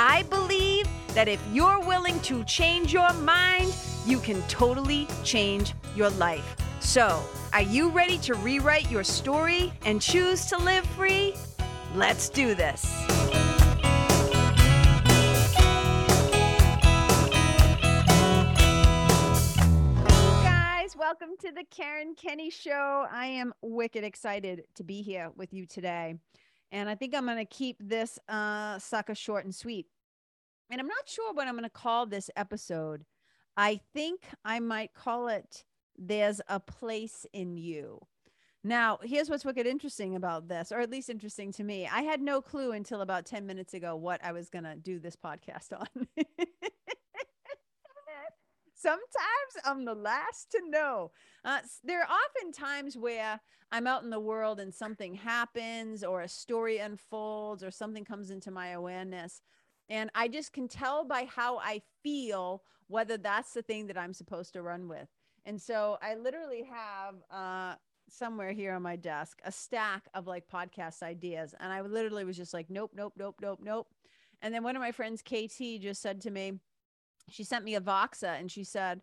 I believe that if you're willing to change your mind, you can totally change your life. So, are you ready to rewrite your story and choose to live free? Let's do this. Guys, welcome to the Karen Kenney Show. I am wicked excited to be here with you today. And I think I'm going to keep this uh, sucker short and sweet. And I'm not sure what I'm going to call this episode. I think I might call it There's a Place in You. Now, here's what's wicked interesting about this, or at least interesting to me. I had no clue until about 10 minutes ago what I was going to do this podcast on. Sometimes I'm the last to know. Uh, there are often times where I'm out in the world and something happens, or a story unfolds, or something comes into my awareness. And I just can tell by how I feel whether that's the thing that I'm supposed to run with. And so I literally have uh, somewhere here on my desk a stack of like podcast ideas. And I literally was just like, nope, nope, nope, nope, nope. And then one of my friends, KT, just said to me, she sent me a Voxer and she said,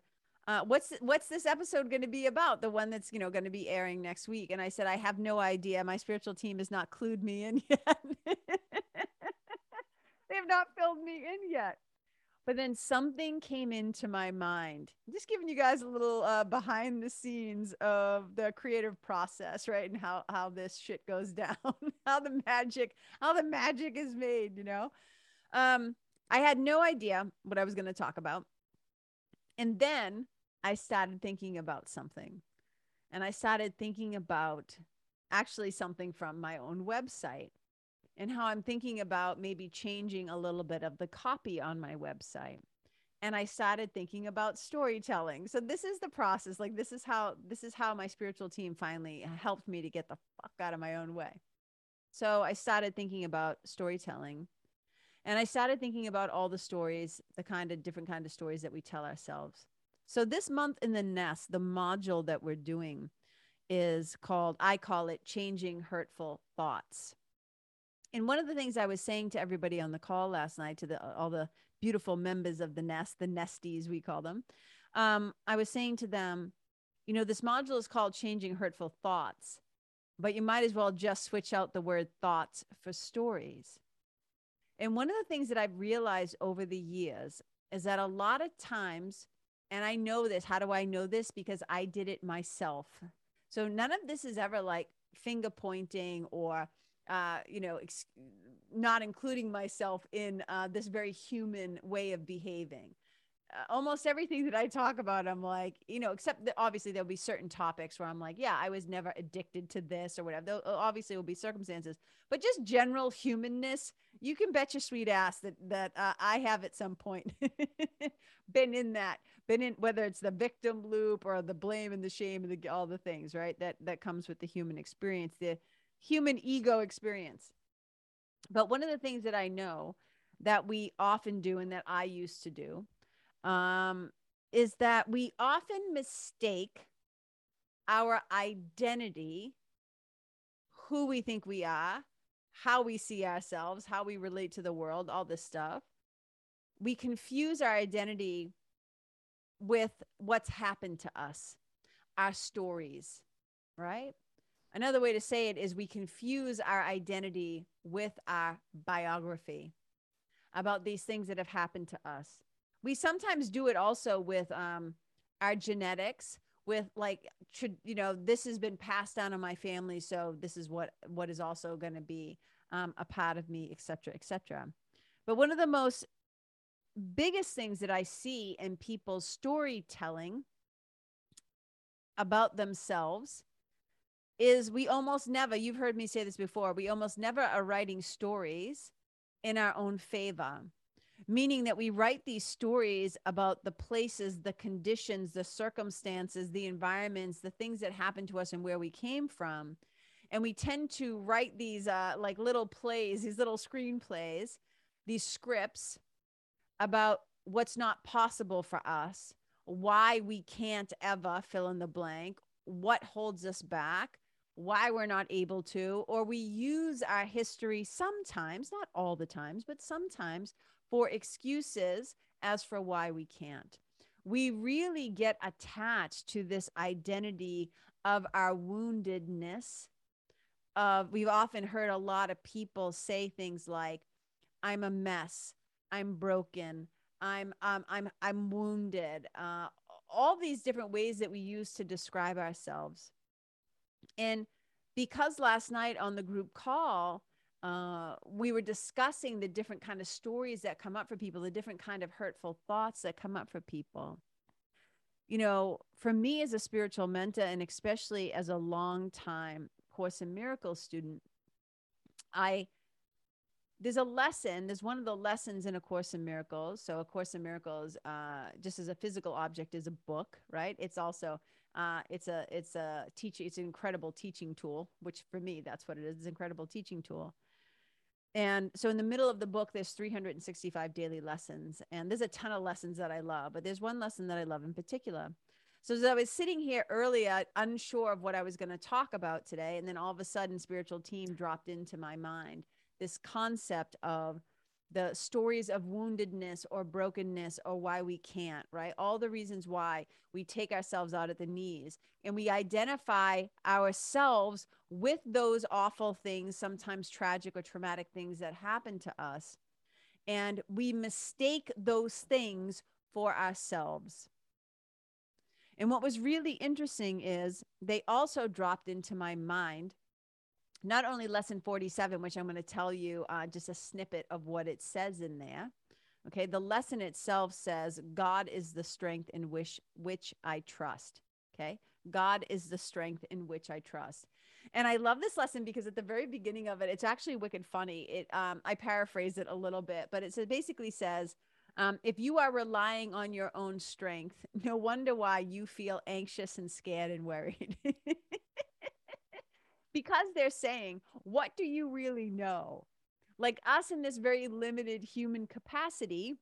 uh, what's what's this episode going to be about? The one that's you know going to be airing next week. And I said, I have no idea. My spiritual team has not clued me in yet. they have not filled me in yet. But then something came into my mind. I'm just giving you guys a little uh, behind the scenes of the creative process, right? And how how this shit goes down, how the magic, how the magic is made, you know. Um, I had no idea what I was going to talk about. And then I started thinking about something. And I started thinking about actually something from my own website and how I'm thinking about maybe changing a little bit of the copy on my website. And I started thinking about storytelling. So this is the process. Like this is how this is how my spiritual team finally helped me to get the fuck out of my own way. So I started thinking about storytelling. And I started thinking about all the stories, the kind of different kind of stories that we tell ourselves. So this month in the nest, the module that we're doing is called I call it changing hurtful thoughts and one of the things I was saying to everybody on the call last night, to the all the beautiful members of the nest, the nesties we call them, um, I was saying to them, you know, this module is called Changing Hurtful Thoughts, but you might as well just switch out the word thoughts for stories. And one of the things that I've realized over the years is that a lot of times, and I know this, how do I know this? Because I did it myself. So none of this is ever like finger pointing or uh, you know, ex- not including myself in uh, this very human way of behaving. Uh, almost everything that I talk about, I'm like, you know, except that obviously there'll be certain topics where I'm like, yeah, I was never addicted to this or whatever. There obviously will be circumstances, but just general humanness, you can bet your sweet ass that that uh, I have at some point been in that, been in whether it's the victim loop or the blame and the shame and the, all the things, right? That that comes with the human experience. The human ego experience. But one of the things that I know that we often do and that I used to do um, is that we often mistake our identity, who we think we are, how we see ourselves, how we relate to the world, all this stuff. We confuse our identity with what's happened to us, our stories, right? Another way to say it is we confuse our identity with our biography about these things that have happened to us. We sometimes do it also with um, our genetics, with like, should you know, this has been passed down in my family, so this is what what is also going to be um, a part of me, etc., etc. But one of the most biggest things that I see in people's storytelling about themselves is we almost never, you've heard me say this before, we almost never are writing stories in our own favor. Meaning that we write these stories about the places, the conditions, the circumstances, the environments, the things that happened to us and where we came from. And we tend to write these uh, like little plays, these little screenplays, these scripts about what's not possible for us, why we can't ever fill in the blank, what holds us back, why we're not able to, or we use our history sometimes, not all the times, but sometimes for excuses as for why we can't. We really get attached to this identity of our woundedness. Of we've often heard a lot of people say things like, "I'm a mess," "I'm broken," "I'm um, I'm I'm wounded." Uh, all these different ways that we use to describe ourselves. And because last night on the group call, uh, we were discussing the different kind of stories that come up for people, the different kind of hurtful thoughts that come up for people. You know, for me as a spiritual mentor, and especially as a long time Course in Miracles student, I there's a lesson. There's one of the lessons in A Course in Miracles. So, A Course in Miracles, uh, just as a physical object, is a book, right? It's also uh, it's a it's a teaching. It's an incredible teaching tool. Which for me, that's what it is. It's an incredible teaching tool. And so in the middle of the book, there's 365 daily lessons. And there's a ton of lessons that I love, but there's one lesson that I love in particular. So as I was sitting here earlier, unsure of what I was going to talk about today, and then all of a sudden, spiritual team dropped into my mind this concept of the stories of woundedness or brokenness or why we can't, right? All the reasons why we take ourselves out at the knees and we identify ourselves with those awful things, sometimes tragic or traumatic things that happen to us. And we mistake those things for ourselves. And what was really interesting is they also dropped into my mind not only lesson 47, which I'm going to tell you uh, just a snippet of what it says in there. Okay, the lesson itself says, God is the strength in which, which I trust. Okay, God is the strength in which I trust. And I love this lesson because at the very beginning of it, it's actually wicked funny. It um, I paraphrase it a little bit, but it basically says, um, if you are relying on your own strength, no wonder why you feel anxious and scared and worried. because they're saying, what do you really know? Like us in this very limited human capacity,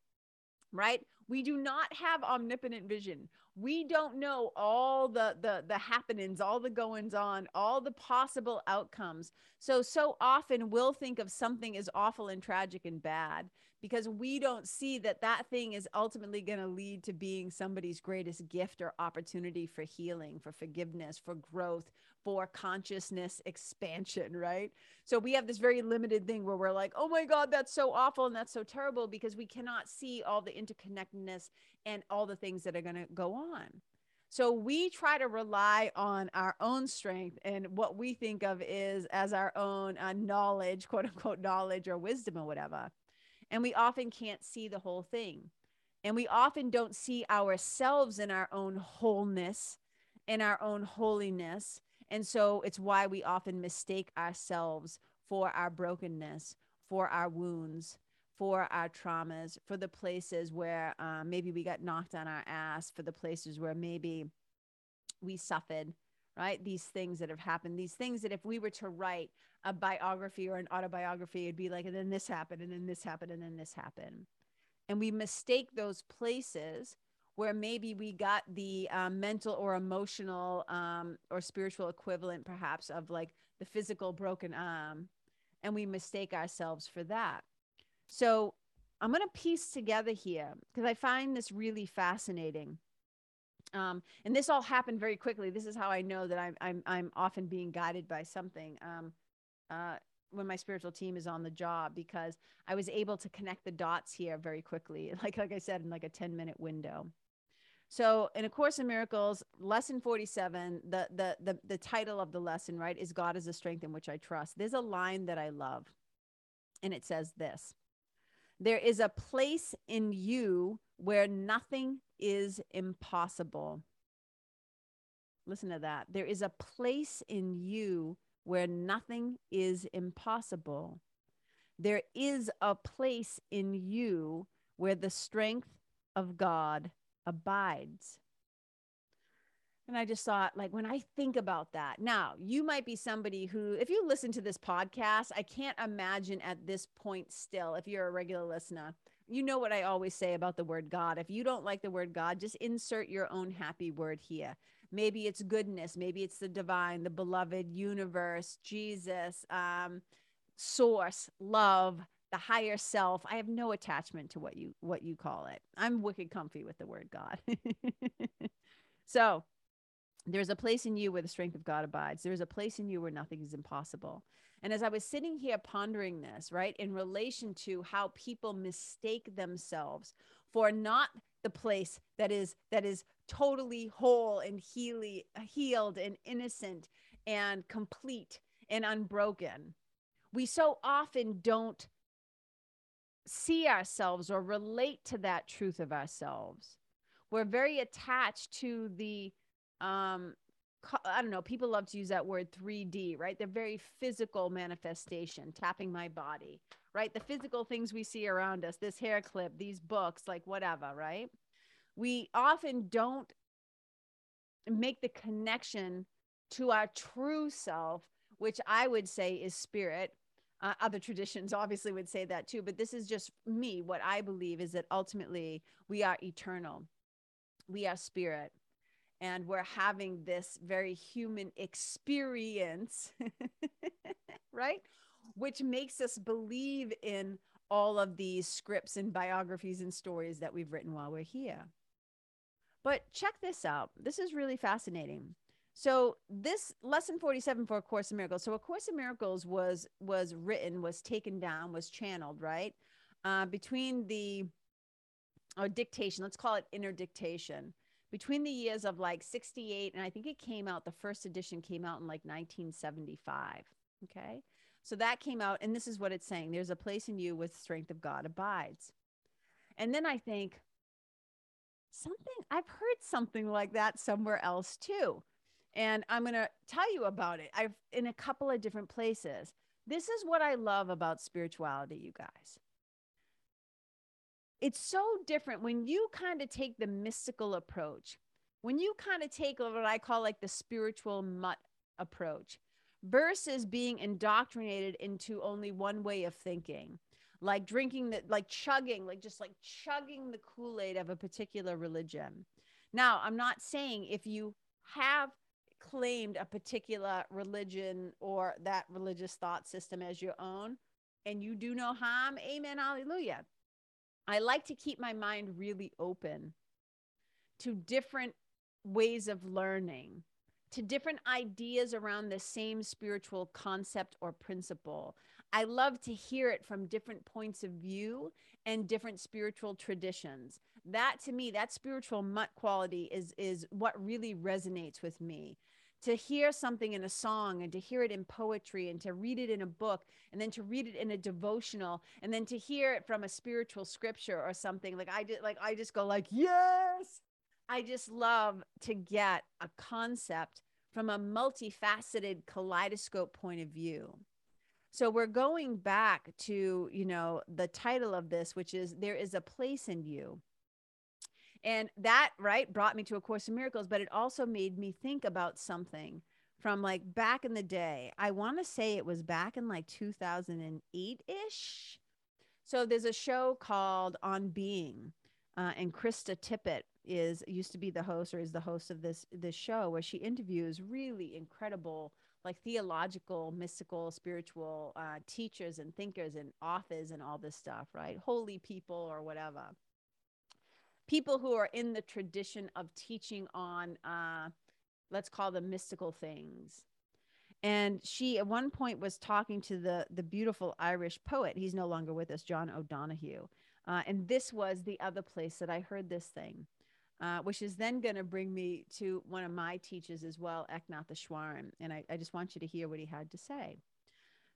right? We do not have omnipotent vision. We don't know all the the the happenings, all the goings on, all the possible outcomes. So so often we'll think of something as awful and tragic and bad because we don't see that that thing is ultimately going to lead to being somebody's greatest gift or opportunity for healing, for forgiveness, for growth, for consciousness expansion, right? So we have this very limited thing where we're like, oh my God, that's so awful and that's so terrible because we cannot see all the interconnectedness and all the things that are going to go on. So we try to rely on our own strength and what we think of is as our own uh, knowledge, quote unquote, knowledge or wisdom or whatever. And we often can't see the whole thing. And we often don't see ourselves in our own wholeness, in our own holiness. And so it's why we often mistake ourselves for our brokenness, for our wounds, for our traumas, for the places where uh, maybe we got knocked on our ass, for the places where maybe we suffered, right? These things that have happened, these things that if we were to write a biography or an autobiography, it'd be like, and then this happened, and then this happened, and then this happened. And we mistake those places where maybe we got the um, mental or emotional um, or spiritual equivalent, perhaps, of like the physical broken arm, and we mistake ourselves for that. So I'm going to piece together here because I find this really fascinating. Um, and this all happened very quickly. This is how I know that I'm I'm I'm often being guided by something. Um, uh, when my spiritual team is on the job because I was able to connect the dots here very quickly, like like I said, in like a 10 minute window. So in A Course in Miracles, lesson 47, the, the the the title of the lesson, right, is God is the strength in which I trust. There's a line that I love, and it says this: There is a place in you where nothing is impossible. Listen to that. There is a place in you where nothing is impossible. There is a place in you where the strength of God abides. And I just thought, like, when I think about that, now you might be somebody who, if you listen to this podcast, I can't imagine at this point still, if you're a regular listener, you know what I always say about the word God. If you don't like the word God, just insert your own happy word here. Maybe it's goodness, maybe it's the divine, the beloved universe, Jesus, um, source, love, the higher self. I have no attachment to what you what you call it. I'm wicked comfy with the word God. so there's a place in you where the strength of God abides. There's a place in you where nothing is impossible. And as I was sitting here pondering this, right, in relation to how people mistake themselves for not the place that is that is totally whole and healy, healed and innocent and complete and unbroken. We so often don't see ourselves or relate to that truth of ourselves. We're very attached to the um I don't know, people love to use that word 3D, right? The very physical manifestation, tapping my body, right? The physical things we see around us, this hair clip, these books, like whatever, right? We often don't make the connection to our true self, which I would say is spirit. Uh, other traditions obviously would say that too, but this is just me. What I believe is that ultimately we are eternal, we are spirit and we're having this very human experience, right? Which makes us believe in all of these scripts and biographies and stories that we've written while we're here. But check this out. This is really fascinating. So this lesson 47 for a course in miracles. So a course in miracles was was written, was taken down, was channeled, right? Uh, between the or dictation, let's call it inner dictation, between the years of like 68 and I think it came out, the first edition came out in like 1975. Okay. So that came out, and this is what it's saying there's a place in you with strength of God abides. And then I think, something, I've heard something like that somewhere else too. And I'm going to tell you about it. I've in a couple of different places. This is what I love about spirituality, you guys it's so different when you kind of take the mystical approach, when you kind of take what I call like the spiritual mutt approach versus being indoctrinated into only one way of thinking like drinking the like chugging like just like chugging the kool-aid of a particular religion now i'm not saying if you have claimed a particular religion or that religious thought system as your own and you do no harm amen hallelujah I like to keep my mind really open to different ways of learning, to different ideas around the same spiritual concept or principle. I love to hear it from different points of view and different spiritual traditions. That to me, that spiritual mutt quality is is what really resonates with me to hear something in a song and to hear it in poetry and to read it in a book and then to read it in a devotional and then to hear it from a spiritual scripture or something like I just like I just go like yes I just love to get a concept from a multifaceted kaleidoscope point of view. So we're going back to, you know, the title of this which is there is a place in you. And that, right, brought me to A Course in Miracles, but it also made me think about something from like back in the day. I want to say it was back in like 2008 ish. So there's a show called On Being, uh, and Krista Tippett is used to be the host or is the host of this this show where she interviews really incredible like theological mystical spiritual uh, teachers and thinkers and authors and all this stuff right? Holy people or whatever. People who are in the tradition of teaching on uh, let's call them mystical things. And she at one point was talking to the the beautiful irish poet. He's no longer with us john o'donohue uh, and this was the other place that i heard this thing uh, which is then going to bring me to one of my teachers as well Eknath Easwaran and I, I just want you to hear what he had to say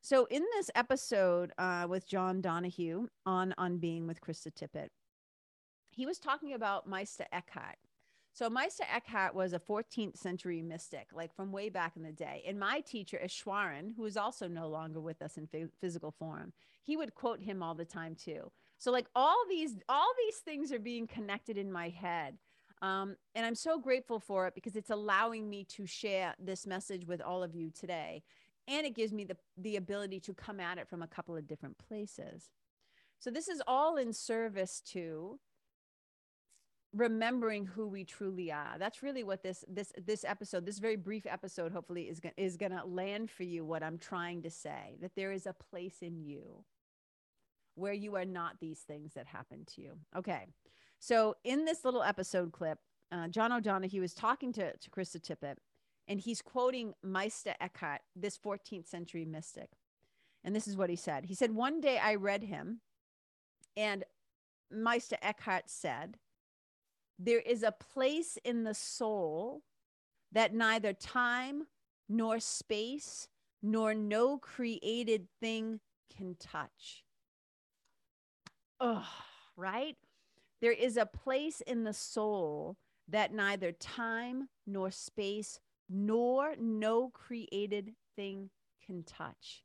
so in this episode uh, with john donahue on on being with krista tippett he was talking about Meister Eckhart. So Meister Eckhart was a 14th century mystic, like from way back in the day. And my teacher, Easwaran, who is also no longer with us in physical form, he would quote him all the time too. So like all these all these things are being connected in my head. Um, and I'm so grateful for it because it's allowing me to share this message with all of you today. And it gives me the, the ability to come at it from a couple of different places. So this is all in service to remembering who we truly are that's really what this this this episode this very brief episode hopefully is gonna is to land for you what i'm trying to say that there is a place in you where you are not these things that happen to you okay so in this little episode clip uh, john o'donohue is talking to to krista tippett and he's quoting meister eckhart this 14th century mystic and this is what he said he said one day i read him and meister eckhart said there is a place in the soul that neither time nor space nor no created thing can touch. Oh, right? There is a place in the soul that neither time nor space nor no created thing can touch.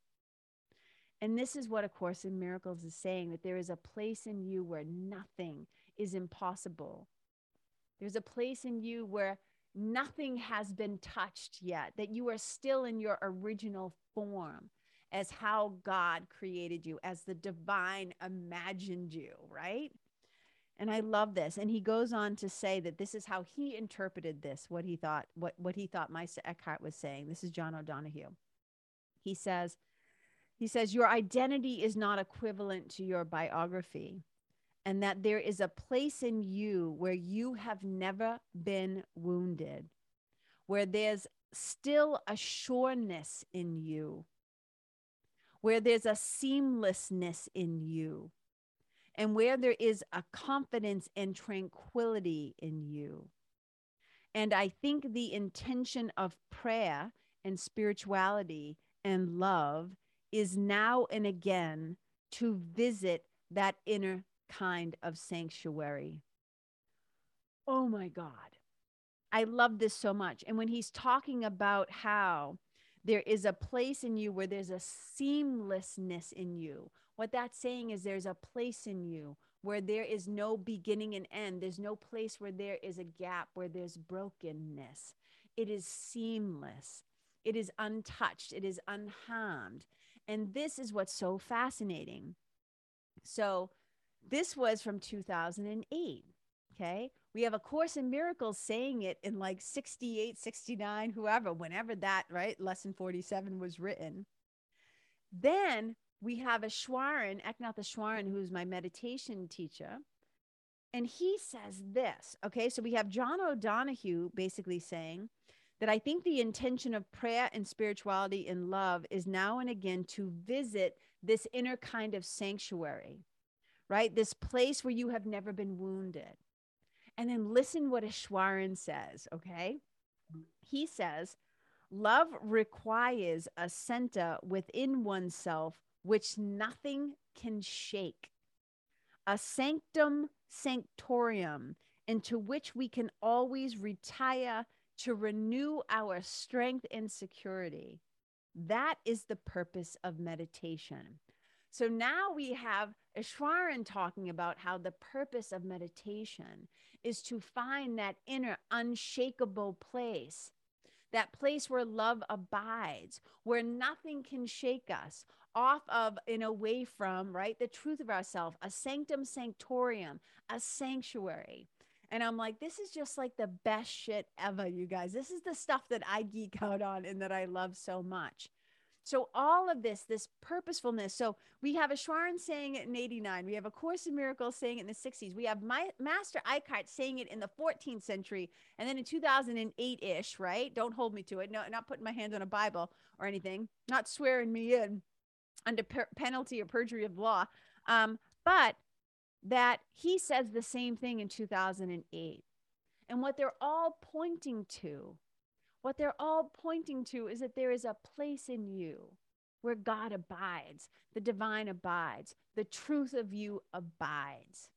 And this is what A Course in Miracles is saying that there is a place in you where nothing is impossible there's a place in you where nothing has been touched yet, that you are still in your original form as how God created you, as the divine imagined you, right? And I love this. And he goes on to say that this is how he interpreted this, what he thought, what, what he thought Meister Eckhart was saying. This is John O'Donohue. He says, he says, Your identity is not equivalent to your biography and that there is a place in you where you have never been wounded, where there's still a sureness in you, where there's a seamlessness in you, and where there is a confidence and tranquility in you. And I think the intention of prayer and spirituality and love is now and again to visit that inner kind of sanctuary. Oh my God. I love this so much. And when he's talking about how there is a place in you where there's a seamlessness in you, what that's saying is there's a place in you where there is no beginning and end. There's no place where there is a gap, where there's brokenness. It is seamless, it is untouched, it is unharmed. And this is what's so fascinating. So, this was from 2008. Okay. We have a Course in Miracles saying it in like 68, 69, whoever, whenever that, right? Lesson 47 was written. Then we have Easwaran, Eknath Easwaran, who's my meditation teacher. And he says this. Okay. So we have John O'Donohue basically saying that I think the intention of prayer and spirituality and love is now and again to visit this inner kind of sanctuary right? This place where you have never been wounded. And then listen what Easwaran says, okay? He says, love requires a center within oneself which nothing can shake, a sanctum sanctorium into which we can always retire to renew our strength and security. That is the purpose of meditation. So now we have Easwaran talking about how the purpose of meditation is to find that inner unshakable place, that place where love abides, where nothing can shake us off of and away from, right? The truth of ourselves, a sanctum sanctorium, a sanctuary. And I'm like, this is just like the best shit ever, you guys. This is the stuff that I geek out on and that I love so much. So all of this, this purposefulness. So we have Easwaran saying it in 89. We have a Course in Miracles saying it in the 60s. We have my Master Eckhart saying it in the 14th century. And then in 2008-ish, right? Don't hold me to it. No, not putting my hands on a Bible or anything. Not swearing me in under per- penalty of perjury of law. Um, but that he says the same thing in 2008. And what they're all pointing to what they're all pointing to is that there is a place in you where God abides, the divine abides, the truth of you abides.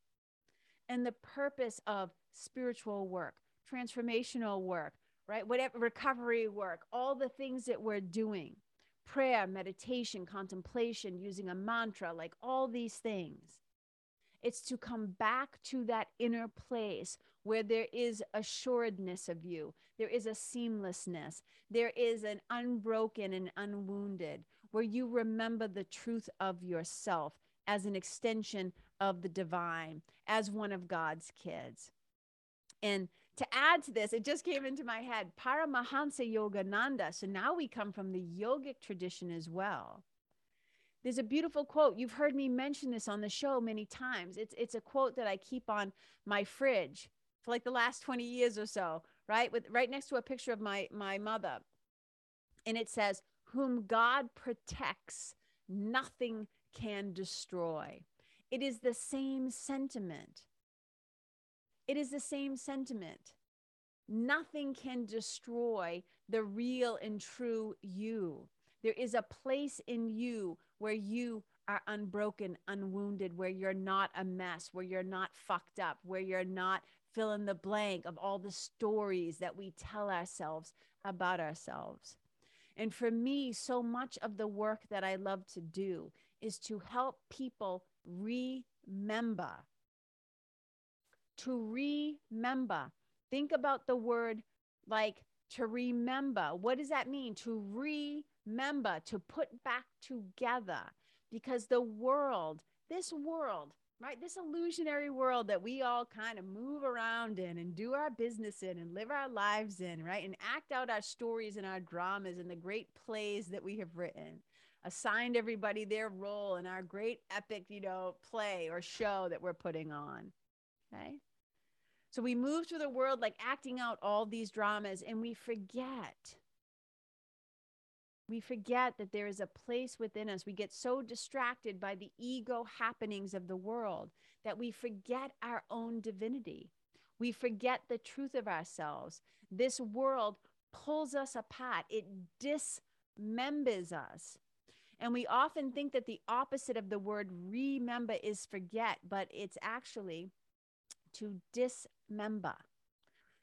And the purpose of spiritual work, transformational work, right? Whatever recovery work, all the things that we're doing prayer, meditation, contemplation, using a mantra, like all these things. It's to come back to that inner place where there is assuredness of you, there is a seamlessness, there is an unbroken and unwounded, where you remember the truth of yourself as an extension of the divine, as one of God's kids. And to add to this, it just came into my head Paramahansa Yogananda. So now we come from the yogic tradition as well. There's a beautiful quote. You've heard me mention this on the show many times. It's it's a quote that I keep on my fridge for like the last 20 years or so, right? With right next to a picture of my my mother. And it says, "Whom God protects, nothing can destroy." It is the same sentiment. It is the same sentiment. Nothing can destroy the real and true you. There is a place in you where you are unbroken, unwounded, where you're not a mess, where you're not fucked up, where you're not fill in the blank of all the stories that we tell ourselves about ourselves. And for me, so much of the work that I love to do is to help people remember. To remember. Think about the word like to remember. What does that mean? To remember, to put back together. Because the world, this world, right? This illusionary world that we all kind of move around in and do our business in and live our lives in, right? And act out our stories and our dramas and the great plays that we have written. Assigned everybody their role in our great epic, you know, play or show that we're putting on. Okay. So we move through the world like acting out all these dramas and we forget. We forget that there is a place within us. We get so distracted by the ego happenings of the world that we forget our own divinity. We forget the truth of ourselves. This world pulls us apart, it dismembers us. And we often think that the opposite of the word remember is forget, but it's actually to dismember.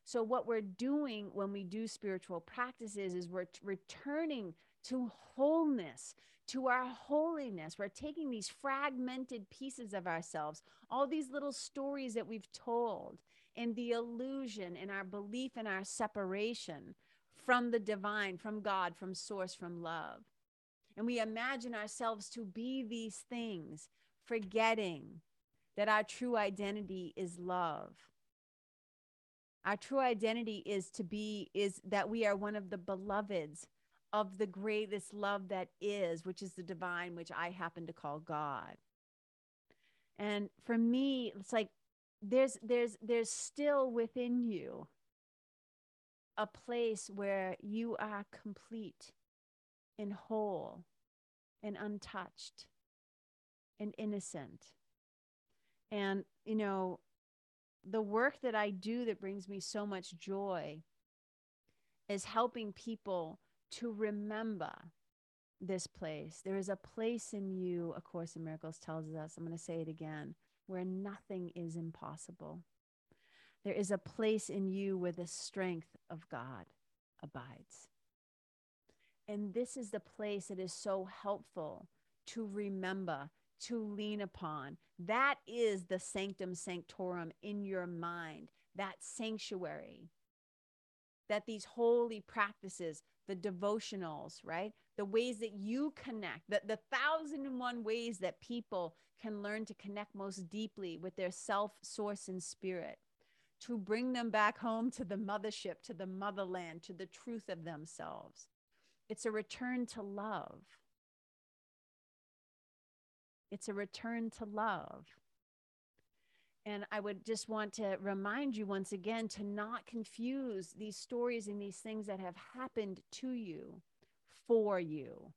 So, what we're doing when we do spiritual practices is we're returning to wholeness, to our holiness. We're taking these fragmented pieces of ourselves, all these little stories that we've told, and the illusion and our belief in our separation from the divine, from God, from source, from love. And we imagine ourselves to be these things, forgetting that our true identity is love. Our true identity is to be, is that we are one of the beloveds of the greatest love that is, which is the divine, which I happen to call God. And for me, it's like there's there's there's still within you a place where you are complete and whole and untouched and innocent and, you know, the work that I do that brings me so much joy is helping people to remember this place. There is a place in you, A Course in Miracles tells us, I'm going to say it again, where nothing is impossible. There is a place in you where the strength of God abides. And this is the place that is so helpful to remember to lean upon. That is the sanctum sanctorum in your mind, that sanctuary. That these holy practices, the devotionals, right? The ways that you connect, the, the thousand and one ways that people can learn to connect most deeply with their self, source, and spirit, to bring them back home to the mothership, to the motherland, to the truth of themselves. It's a return to love it's a return to love. And I would just want to remind you once again to not confuse these stories and these things that have happened to you for you.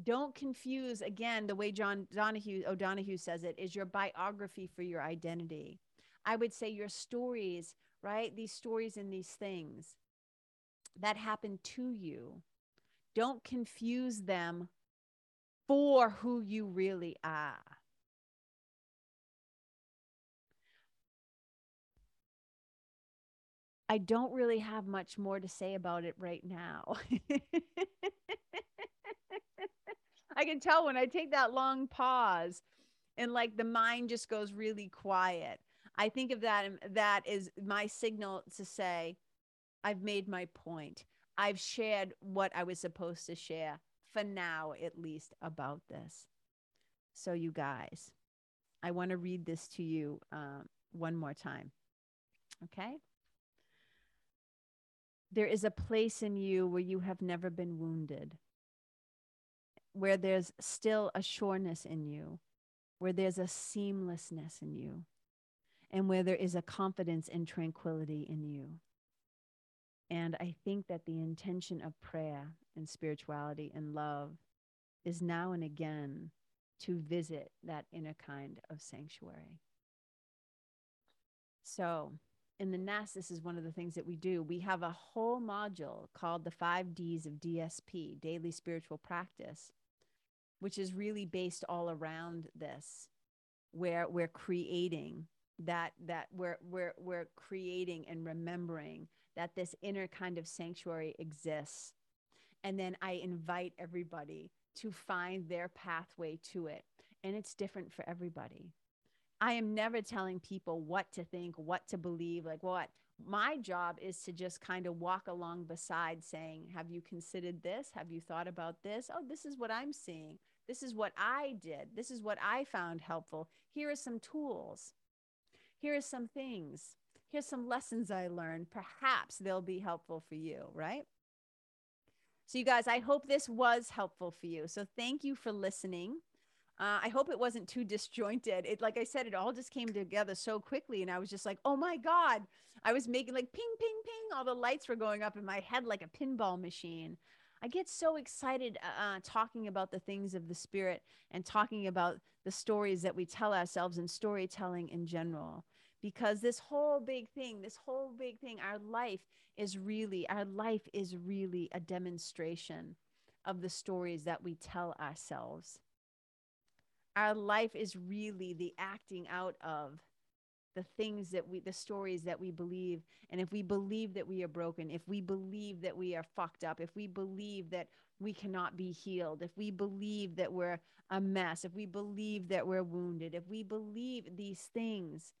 Don't confuse again the way John Donahue O'Donohue says it is your biography for your identity. I would say your stories, right? These stories and these things that happen to you. Don't confuse them for who you really are. I don't really have much more to say about it right now. I can tell when I take that long pause, and like the mind just goes really quiet. I think of that um, that is my signal to say I've made my point. I've shared what I was supposed to share for now at least about this. So you guys, I want to read this to you um, one more time. Okay? There is a place in you where you have never been wounded, where there's still a sureness in you, where there's a seamlessness in you, and where there is a confidence and tranquility in you. And I think that the intention of prayer and spirituality and love is now and again to visit that inner kind of sanctuary. So, in the nest, this is one of the things that we do. We have a whole module called the five D's of DSP, daily spiritual practice, which is really based all around this, where we're creating that that we're we're we're creating and remembering that this inner kind of sanctuary exists. And then I invite everybody to find their pathway to it. And it's different for everybody. I am never telling people what to think, what to believe, like what. My job is to just kind of walk along beside saying, Have you considered this? Have you thought about this? Oh, this is what I'm seeing. This is what I did. This is what I found helpful. Here are some tools. Here are some things. Here's some lessons I learned. Perhaps they'll be helpful for you, right? So, you guys, I hope this was helpful for you. So, thank you for listening. Uh, I hope it wasn't too disjointed. It, like I said, it all just came together so quickly, and I was just like, "Oh my god!" I was making like ping, ping, ping. All the lights were going up in my head like a pinball machine. I get so excited uh, uh, talking about the things of the spirit and talking about the stories that we tell ourselves and storytelling in general. Because this whole big thing, this whole big thing, our life is really, our life is really a demonstration of the stories that we tell ourselves. Our life is really the acting out of the things that we the stories that we believe. And if we believe that we are broken if we believe that we are fucked up if we believe that we cannot be healed if we believe that we're a mess if we believe that we're wounded if we believe these things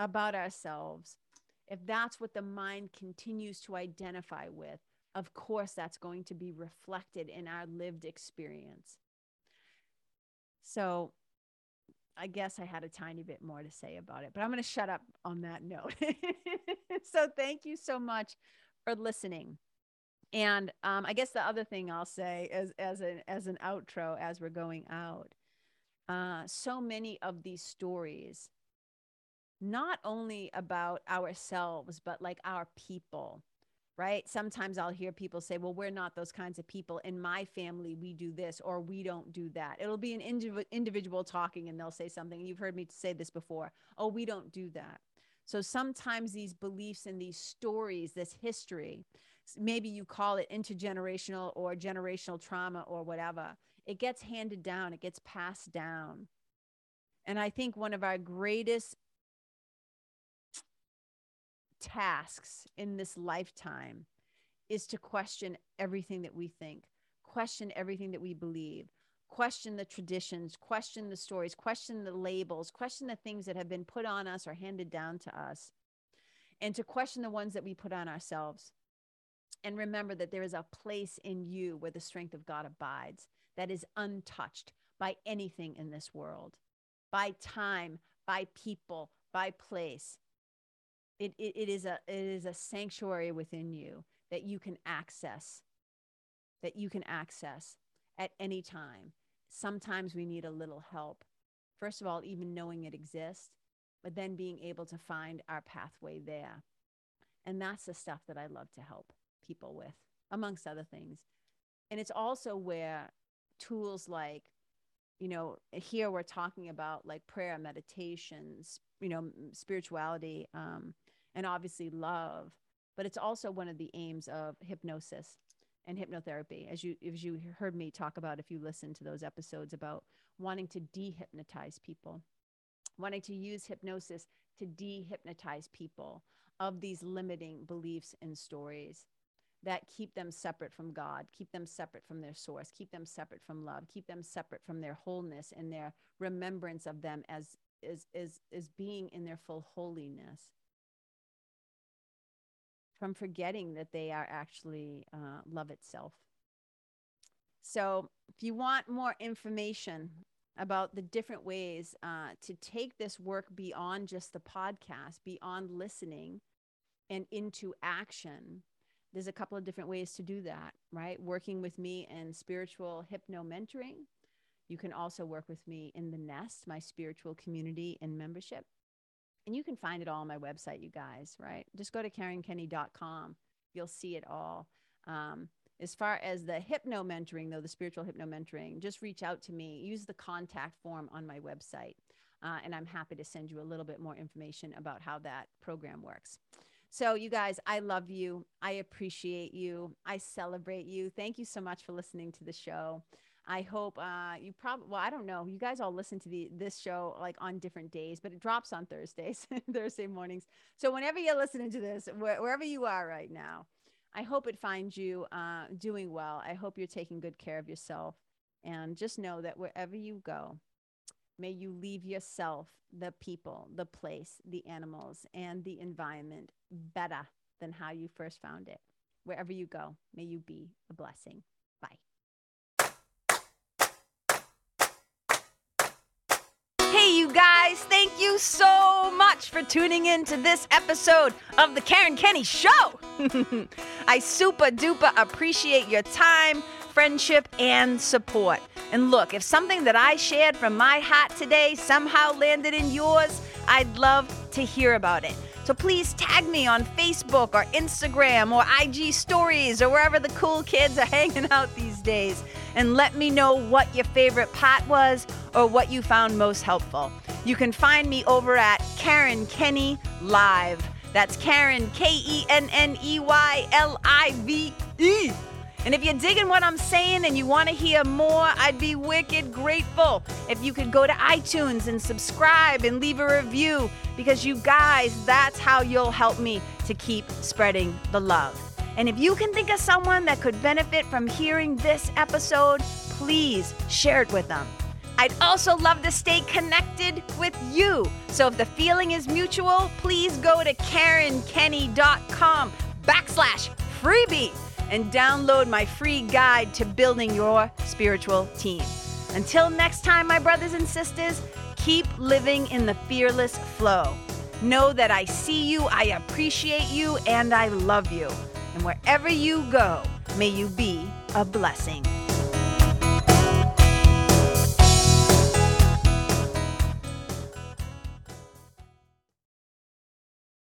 about ourselves if that's what the mind continues to identify with of course that's going to be reflected in our lived experience so I guess I had a tiny bit more to say about it, but I'm going to shut up on that note. so thank you so much for listening. And um, I guess the other thing I'll say as as an as an outro as we're going out, uh, so many of these stories, not only about ourselves but like our people, right? Sometimes I'll hear people say, well, we're not those kinds of people. In my family, we do this or we don't do that. It'll be an indiv- individual talking and they'll say something. You've heard me say this before. Oh, we don't do that. So sometimes these beliefs and these stories, this history, maybe you call it intergenerational or generational trauma or whatever, it gets handed down, it gets passed down. And I think one of our greatest tasks in this lifetime is to question everything that we think, question everything that we believe, question the traditions, question the stories, question the labels, question the things that have been put on us or handed down to us, and to question the ones that we put on ourselves. And remember that there is a place in you where the strength of God abides that is untouched by anything in this world, by time, by people, by place it, it, it is a it is a sanctuary within you that you can access that you can access at any time. Sometimes we need a little help. First of all even knowing it exists but then being able to find our pathway there. And that's the stuff that i love to help people with amongst other things. And it's also where tools like you know here we're talking about like prayer meditations you know spirituality um, and obviously love but it's also one of the aims of hypnosis and hypnotherapy as you as you heard me talk about if you listen to those episodes about wanting to dehypnotize people wanting to use hypnosis to dehypnotize people of these limiting beliefs and stories that keep them separate from God, keep them separate from their source, keep them separate from love, keep them separate from their wholeness and their remembrance of them as is is is being in their full holiness. From forgetting that they are actually uh, love itself. So, if you want more information about the different ways uh, to take this work beyond just the podcast, beyond listening, and into action, there's a couple of different ways to do that, right? Working with me in spiritual hypno mentoring. You can also work with me in the Nest, my spiritual community and membership. And you can find it all on my website, you guys, right? Just go to KarenKenney.com. You'll see it all. Um, as far as the hypno mentoring, though, the spiritual hypno mentoring, just reach out to me. Use the contact form on my website. Uh, and I'm happy to send you a little bit more information about how that program works. So, you guys, I love you. I appreciate you. I celebrate you. Thank you so much for listening to the show. I hope uh, you probably, well, I don't know. You guys all listen to the this show like on different days, but it drops on Thursdays, Thursday mornings. So, whenever you're listening to this, wh- wherever you are right now, I hope it finds you uh, doing well. I hope you're taking good care of yourself. And just know that wherever you go, may you leave yourself, the people, the place, the animals, and the environment better than how you first found it. Wherever you go, may you be a blessing. Hey, you guys, thank you so much for tuning in to this episode of The Karen Kenney Show. I super duper appreciate your time, friendship, and support. And look, if something that I shared from my heart today somehow landed in yours, I'd love to hear about it. So please tag me on Facebook or Instagram or IG stories or wherever the cool kids are hanging out these days and let me know what your favorite part was or what you found most helpful. You can find me over at Karen Kenney Live. That's Karen, K E N N E Y L I V E. And if you're digging what I'm saying and you want to hear more, I'd be wicked grateful if you could go to iTunes and subscribe and leave a review because you guys, that's how you'll help me to keep spreading the love. And if you can think of someone that could benefit from hearing this episode, please share it with them. I'd also love to stay connected with you. So if the feeling is mutual, please go to KarenKenney.com backslash freebie and download my free guide to building your spiritual team. Until next time, my brothers and sisters, keep living in the fearless flow. Know that I see you, I appreciate you, and I love you. And wherever you go, may you be a blessing.